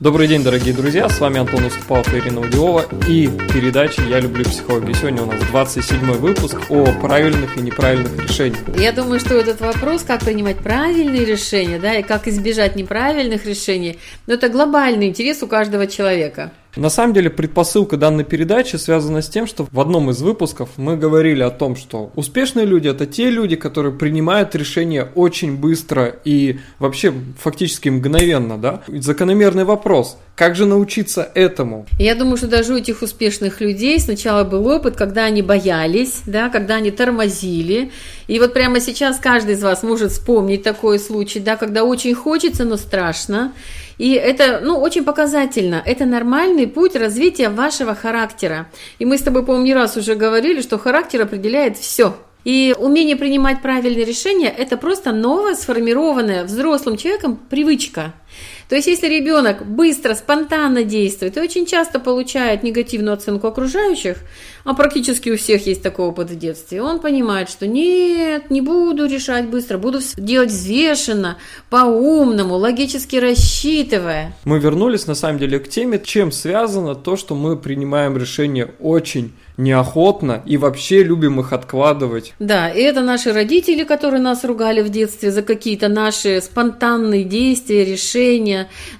Добрый день, дорогие друзья, с вами Антон Уступалов и Ирина Удиова и передача «Я люблю психологию». Сегодня у нас 27 выпуск о правильных и неправильных решениях. Я думаю, что этот вопрос, как принимать правильные решения, да, и как избежать неправильных решений, ну, это глобальный интерес у каждого человека. На самом деле предпосылка данной передачи связана с тем, что в одном из выпусков мы говорили о том, что успешные люди это те люди, которые принимают решения очень быстро и вообще фактически мгновенно, да? Закономерный вопрос, как же научиться этому? Я думаю, что даже у этих успешных людей сначала был опыт, когда они боялись, да, когда они тормозили. И вот прямо сейчас каждый из вас может вспомнить такой случай, да, когда очень хочется, но страшно. И это, ну, очень показательно. Это нормальный путь развития вашего характера. И мы с тобой, по-моему, не раз уже говорили, что характер определяет все. И умение принимать правильные решения – это просто новая, сформированная взрослым человеком привычка. То есть, если ребенок быстро, спонтанно действует и очень часто получает негативную оценку окружающих, а практически у всех есть такой опыт в детстве, он понимает, что нет, не буду решать быстро, буду делать взвешенно, по-умному, логически рассчитывая. Мы вернулись, на самом деле, к теме, чем связано то, что мы принимаем решения очень неохотно и вообще любим их откладывать. Да, и это наши родители, которые нас ругали в детстве за какие-то наши спонтанные действия, решения,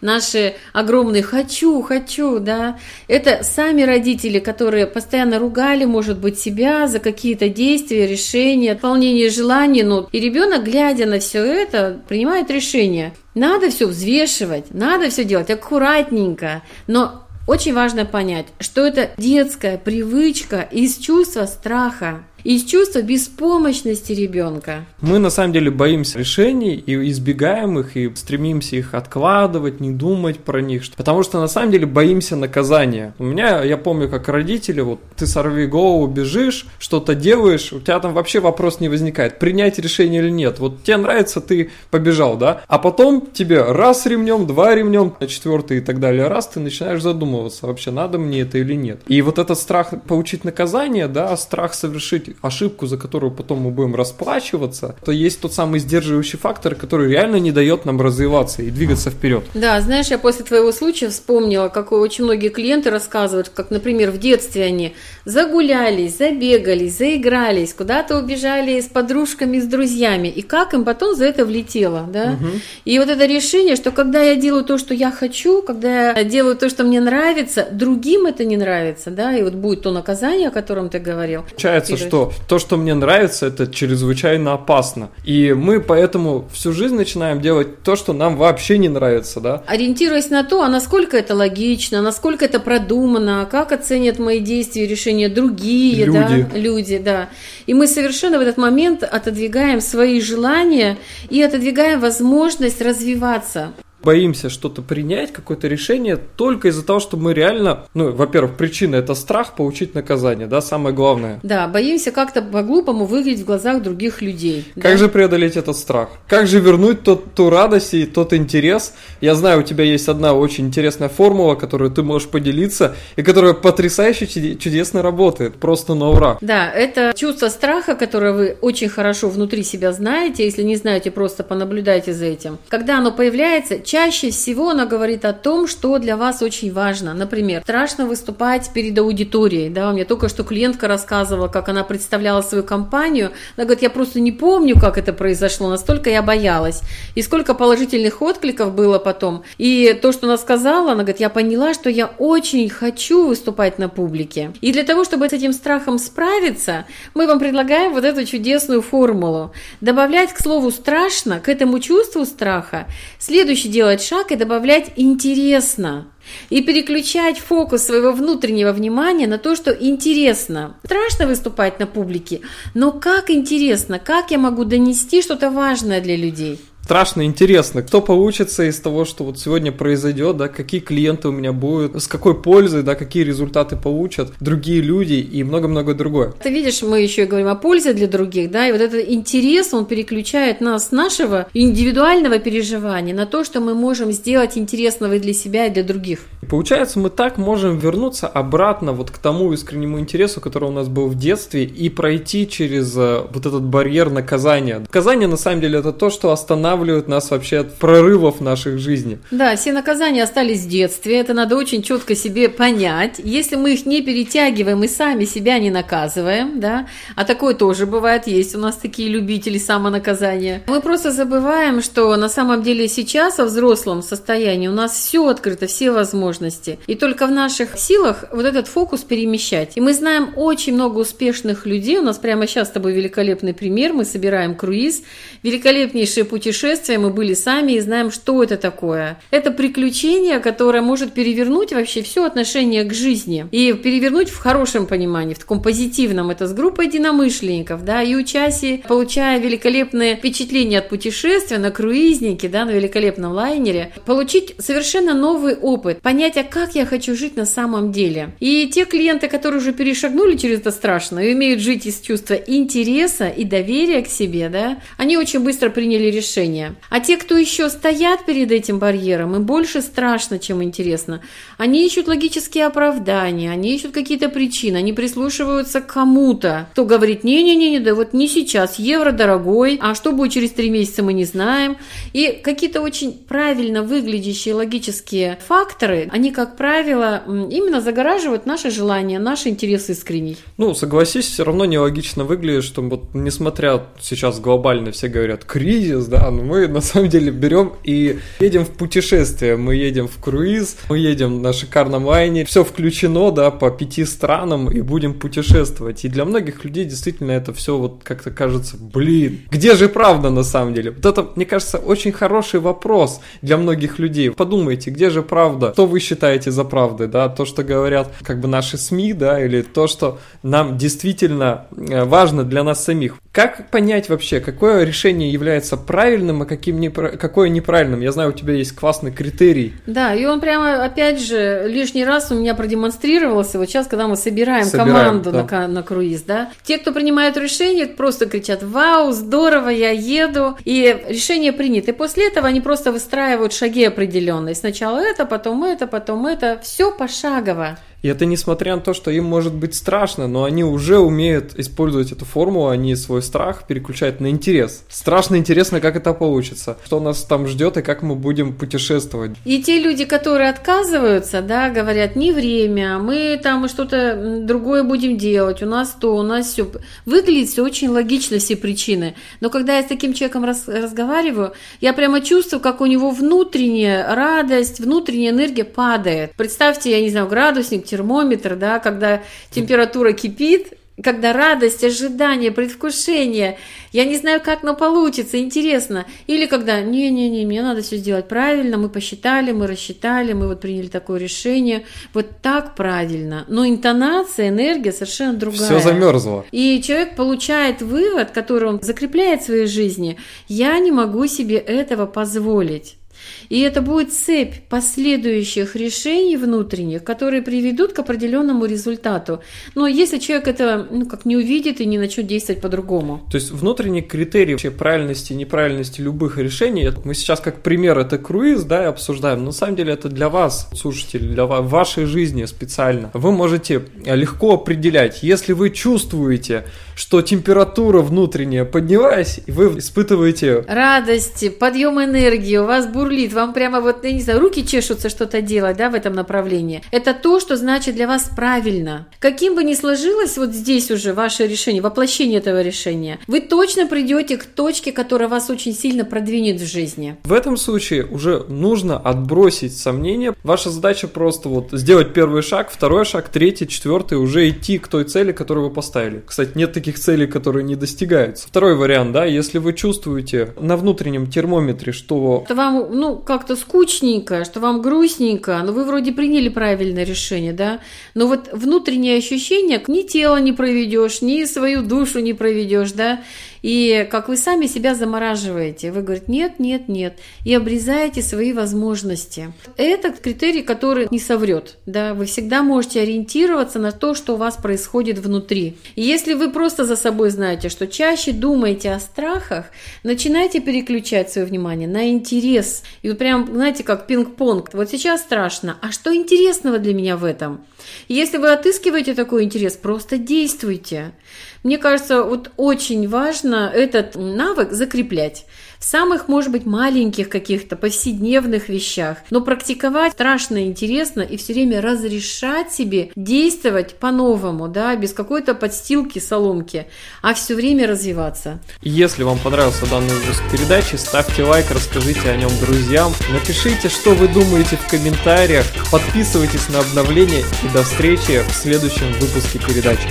наши огромные «хочу, хочу», да. Это сами родители, которые постоянно ругали, может быть, себя за какие-то действия, решения, выполнение желаний, ну, и ребенок, глядя на все это, принимает решение. Надо все взвешивать, надо все делать аккуратненько, но очень важно понять, что это детская привычка из чувства страха из чувства беспомощности ребенка. Мы на самом деле боимся решений и избегаем их, и стремимся их откладывать, не думать про них, потому что на самом деле боимся наказания. У меня, я помню, как родители, вот ты сорви голову, бежишь, что-то делаешь, у тебя там вообще вопрос не возникает, принять решение или нет. Вот тебе нравится, ты побежал, да? А потом тебе раз ремнем, два ремнем, на четвертый и так далее, раз ты начинаешь задумываться, вообще надо мне это или нет. И вот этот страх получить наказание, да, страх совершить ошибку, за которую потом мы будем расплачиваться, то есть тот самый сдерживающий фактор, который реально не дает нам развиваться и двигаться вперед. Да, знаешь, я после твоего случая вспомнила, как очень многие клиенты рассказывают, как, например, в детстве они загулялись, забегались, заигрались, куда-то убежали с подружками, с друзьями, и как им потом за это влетело, да? Угу. И вот это решение, что когда я делаю то, что я хочу, когда я делаю то, что мне нравится, другим это не нравится, да, и вот будет то наказание, о котором ты говорил. Получается, что что то, что мне нравится, это чрезвычайно опасно. И мы поэтому всю жизнь начинаем делать то, что нам вообще не нравится, да? Ориентируясь на то, а насколько это логично, насколько это продумано, как оценят мои действия и решения другие, люди. да, люди, да. И мы совершенно в этот момент отодвигаем свои желания и отодвигаем возможность развиваться боимся что-то принять, какое-то решение только из-за того, что мы реально, ну, во-первых, причина это страх получить наказание, да, самое главное. Да, боимся как-то по-глупому выглядеть в глазах других людей. Как да? же преодолеть этот страх? Как же вернуть тот, ту радость и тот интерес? Я знаю, у тебя есть одна очень интересная формула, которую ты можешь поделиться и которая потрясающе чудесно работает, просто на ура. Да, это чувство страха, которое вы очень хорошо внутри себя знаете, если не знаете, просто понаблюдайте за этим. Когда оно появляется, чаще всего она говорит о том, что для вас очень важно. Например, страшно выступать перед аудиторией. Да? У меня только что клиентка рассказывала, как она представляла свою компанию. Она говорит, я просто не помню, как это произошло, настолько я боялась. И сколько положительных откликов было потом. И то, что она сказала, она говорит, я поняла, что я очень хочу выступать на публике. И для того, чтобы с этим страхом справиться, мы вам предлагаем вот эту чудесную формулу. Добавлять к слову страшно, к этому чувству страха, следующий делать шаг и добавлять интересно. И переключать фокус своего внутреннего внимания на то, что интересно. Страшно выступать на публике, но как интересно, как я могу донести что-то важное для людей страшно интересно, кто получится из того, что вот сегодня произойдет, да, какие клиенты у меня будут, с какой пользой, да, какие результаты получат другие люди и много-много другое. Ты видишь, мы еще и говорим о пользе для других, да, и вот этот интерес, он переключает нас с нашего индивидуального переживания на то, что мы можем сделать интересного и для себя, и для других. Получается, мы так можем вернуться обратно вот к тому искреннему интересу, который у нас был в детстве, и пройти через э, вот этот барьер наказания. Наказание, на самом деле, это то, что останавливает останавливают нас вообще от прорывов наших жизней. Да, все наказания остались в детстве, это надо очень четко себе понять. Если мы их не перетягиваем и сами себя не наказываем, да, а такое тоже бывает, есть у нас такие любители самонаказания, мы просто забываем, что на самом деле сейчас во взрослом состоянии у нас все открыто, все возможности. И только в наших силах вот этот фокус перемещать. И мы знаем очень много успешных людей, у нас прямо сейчас с тобой великолепный пример, мы собираем круиз, великолепнейшее путешествие, мы были сами и знаем, что это такое. Это приключение, которое может перевернуть вообще все отношение к жизни. И перевернуть в хорошем понимании, в таком позитивном. Это с группой единомышленников, да, и участие, получая великолепные впечатления от путешествия на круизнике, да, на великолепном лайнере, получить совершенно новый опыт, понять, а как я хочу жить на самом деле. И те клиенты, которые уже перешагнули через это страшно и умеют жить из чувства интереса и доверия к себе, да, они очень быстро приняли решение. А те, кто еще стоят перед этим барьером, им больше страшно, чем интересно. Они ищут логические оправдания, они ищут какие-то причины, они прислушиваются к кому-то, кто говорит, не-не-не, да вот не сейчас, евро дорогой, а что будет через три месяца, мы не знаем. И какие-то очень правильно выглядящие логические факторы, они, как правило, именно загораживают наши желания, наши интересы искренний. Ну, согласись, все равно нелогично выглядит, что вот несмотря сейчас глобально все говорят кризис, да, но мы на самом деле берем и едем в путешествие, мы едем в круиз, мы едем на шикарном лайне, все включено, да, по пяти странам и будем путешествовать. И для многих людей действительно это все вот как-то кажется, блин, где же правда на самом деле? Вот это, мне кажется, очень хороший вопрос для многих людей. Подумайте, где же правда? Что вы считаете за правдой, да? То, что говорят как бы наши СМИ, да, или то, что нам действительно э, важно для нас самих. Как понять вообще, какое решение является правильным, а каким не, какое неправильным? Я знаю, у тебя есть классный критерий. Да, и он прямо, опять же, лишний раз у меня продемонстрировался. Вот сейчас, когда мы собираем, собираем команду да. на, на круиз, да, те, кто принимают решение, просто кричат «Вау, здорово, я еду!» И решение принято. И после этого они просто выстраивают шаги определенные. Сначала это, потом это, потом это. Все пошагово. И это несмотря на то, что им может быть страшно, но они уже умеют использовать эту формулу, они свой страх переключают на интерес. Страшно интересно, как это получится, что нас там ждет и как мы будем путешествовать. И те люди, которые отказываются, да, говорят, не время, мы там что-то другое будем делать, у нас то, у нас все. Выглядит все очень логично, все причины. Но когда я с таким человеком раз, разговариваю, я прямо чувствую, как у него внутренняя радость, внутренняя энергия падает. Представьте, я не знаю, градусник термометр, да, когда температура кипит, когда радость, ожидание, предвкушение, я не знаю, как, но получится, интересно. Или когда, не-не-не, мне надо все сделать правильно, мы посчитали, мы рассчитали, мы вот приняли такое решение, вот так правильно. Но интонация, энергия совершенно другая. Все замерзло. И человек получает вывод, который он закрепляет в своей жизни, я не могу себе этого позволить. И это будет цепь последующих решений внутренних, которые приведут к определенному результату. Но если человек это ну, как не увидит и не начнет действовать по-другому. То есть внутренний критерий вообще правильности и неправильности любых решений, мы сейчас как пример это круиз, да, обсуждаем, но на самом деле это для вас, слушатели, для вашей жизни специально. Вы можете легко определять, если вы чувствуете, что температура внутренняя поднялась, и вы испытываете... Радость, подъем энергии, у вас бурлит, вам прямо вот, я не знаю, руки чешутся что-то делать, да, в этом направлении. Это то, что значит для вас правильно. Каким бы ни сложилось вот здесь уже ваше решение, воплощение этого решения, вы точно придете к точке, которая вас очень сильно продвинет в жизни. В этом случае уже нужно отбросить сомнения. Ваша задача просто вот сделать первый шаг, второй шаг, третий, четвертый, уже идти к той цели, которую вы поставили. Кстати, нет таких таких целей, которые не достигаются. Второй вариант, да, если вы чувствуете на внутреннем термометре, что... Это вам, ну, как-то скучненько, что вам грустненько, но вы вроде приняли правильное решение, да, но вот внутреннее ощущение, ни тело не проведешь, ни свою душу не проведешь, да, и как вы сами себя замораживаете. Вы говорите, нет, нет, нет. И обрезаете свои возможности. Это критерий, который не соврет. Да? Вы всегда можете ориентироваться на то, что у вас происходит внутри. И если вы просто за собой знаете, что чаще думаете о страхах, начинайте переключать свое внимание на интерес. И вы прям, знаете, как пинг-понг. Вот сейчас страшно, а что интересного для меня в этом? И если вы отыскиваете такой интерес, просто действуйте. Мне кажется, вот очень важно этот навык закреплять в самых, может быть, маленьких каких-то повседневных вещах, но практиковать страшно интересно и все время разрешать себе действовать по-новому, да, без какой-то подстилки, соломки, а все время развиваться. Если вам понравился данный выпуск передачи, ставьте лайк, расскажите о нем друзьям, напишите, что вы думаете в комментариях, подписывайтесь на обновления и до встречи в следующем выпуске передачи.